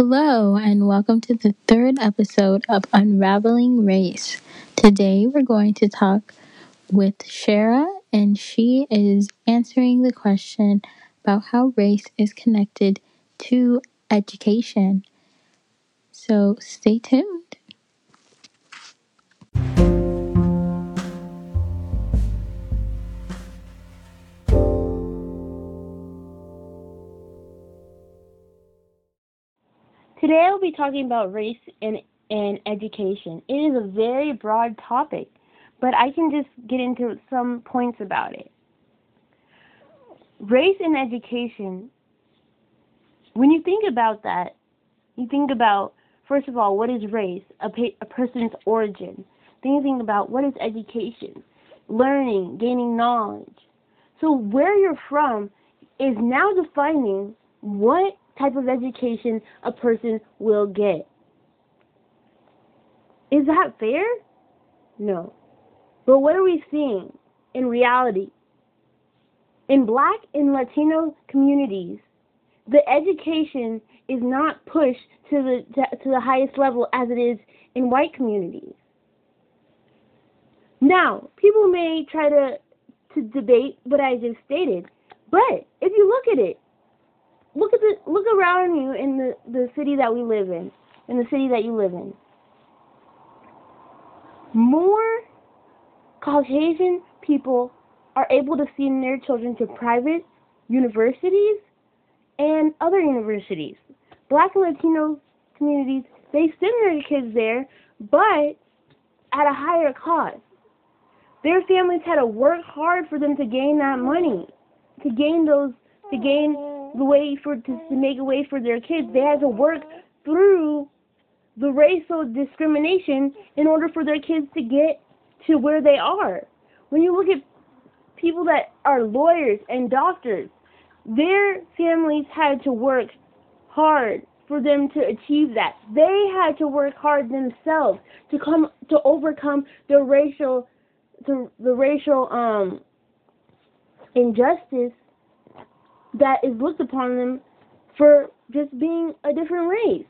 Hello, and welcome to the third episode of Unraveling Race. Today, we're going to talk with Shara, and she is answering the question about how race is connected to education. So, stay tuned. Today I will be talking about race and, and education. It is a very broad topic, but I can just get into some points about it. Race and education, when you think about that, you think about, first of all, what is race? A, a person's origin. Then you think about what is education? Learning, gaining knowledge. So where you're from is now defining what type of education a person will get. Is that fair? No. But what are we seeing in reality? In black and Latino communities, the education is not pushed to the to, the highest level as it is in white communities. Now, people may try to to debate what I just stated, but if you look at it, look at the look around you in the the city that we live in, in the city that you live in. More Caucasian people are able to send their children to private universities and other universities. Black and Latino communities, they send their kids there, but at a higher cost. Their families had to work hard for them to gain that money, to gain those, to gain the way for to, to make a way for their kids. They had to work through the racial discrimination in order for their kids to get to where they are. When you look at people that are lawyers and doctors, their families had to work hard for them to achieve that. They had to work hard themselves to come to overcome the racial the, the racial um injustice that is looked upon them for just being a different race.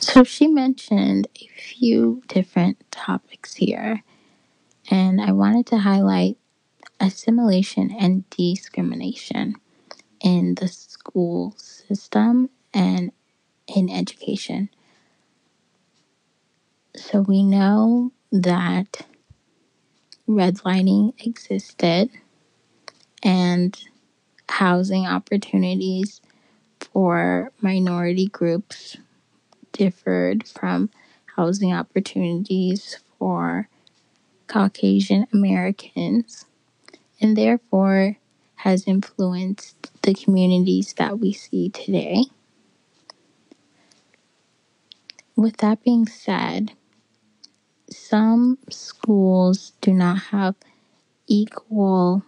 So, she mentioned a few different topics here, and I wanted to highlight assimilation and discrimination in the school system and in education. So we know that redlining existed and housing opportunities for minority groups differed from housing opportunities for Caucasian Americans and therefore has influenced the communities that we see today. With that being said, some schools do not have equal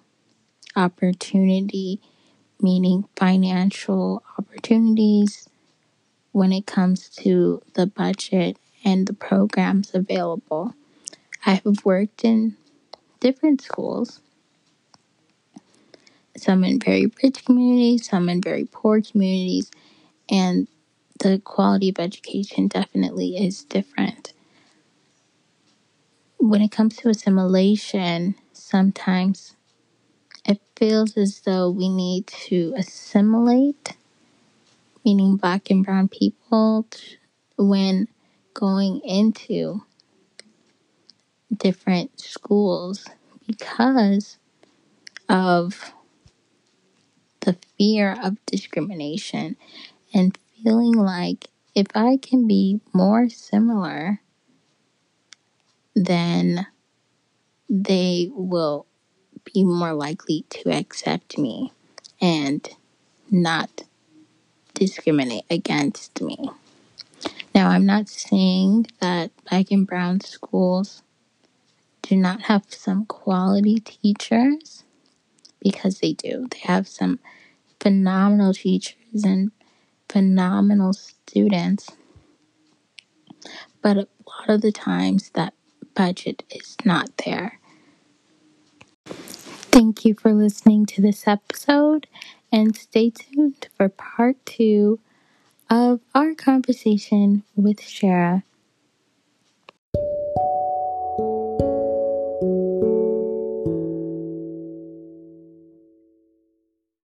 opportunity, meaning financial opportunities when it comes to the budget and the programs available. I have worked in different schools, some in very rich communities, some in very poor communities, and the quality of education definitely is different when it comes to assimilation, sometimes it feels as though we need to assimilate, meaning black and brown people, when going into different schools because of the fear of discrimination and feeling like if I can be more similar then they will be more likely to accept me and not discriminate against me. Now, I'm not saying that black and brown schools do not have some quality teachers because they do. They have some phenomenal teachers and phenomenal students. But a lot of the times that budget is not there. Thank you for listening to this episode and stay tuned for part two of our conversation with Shara.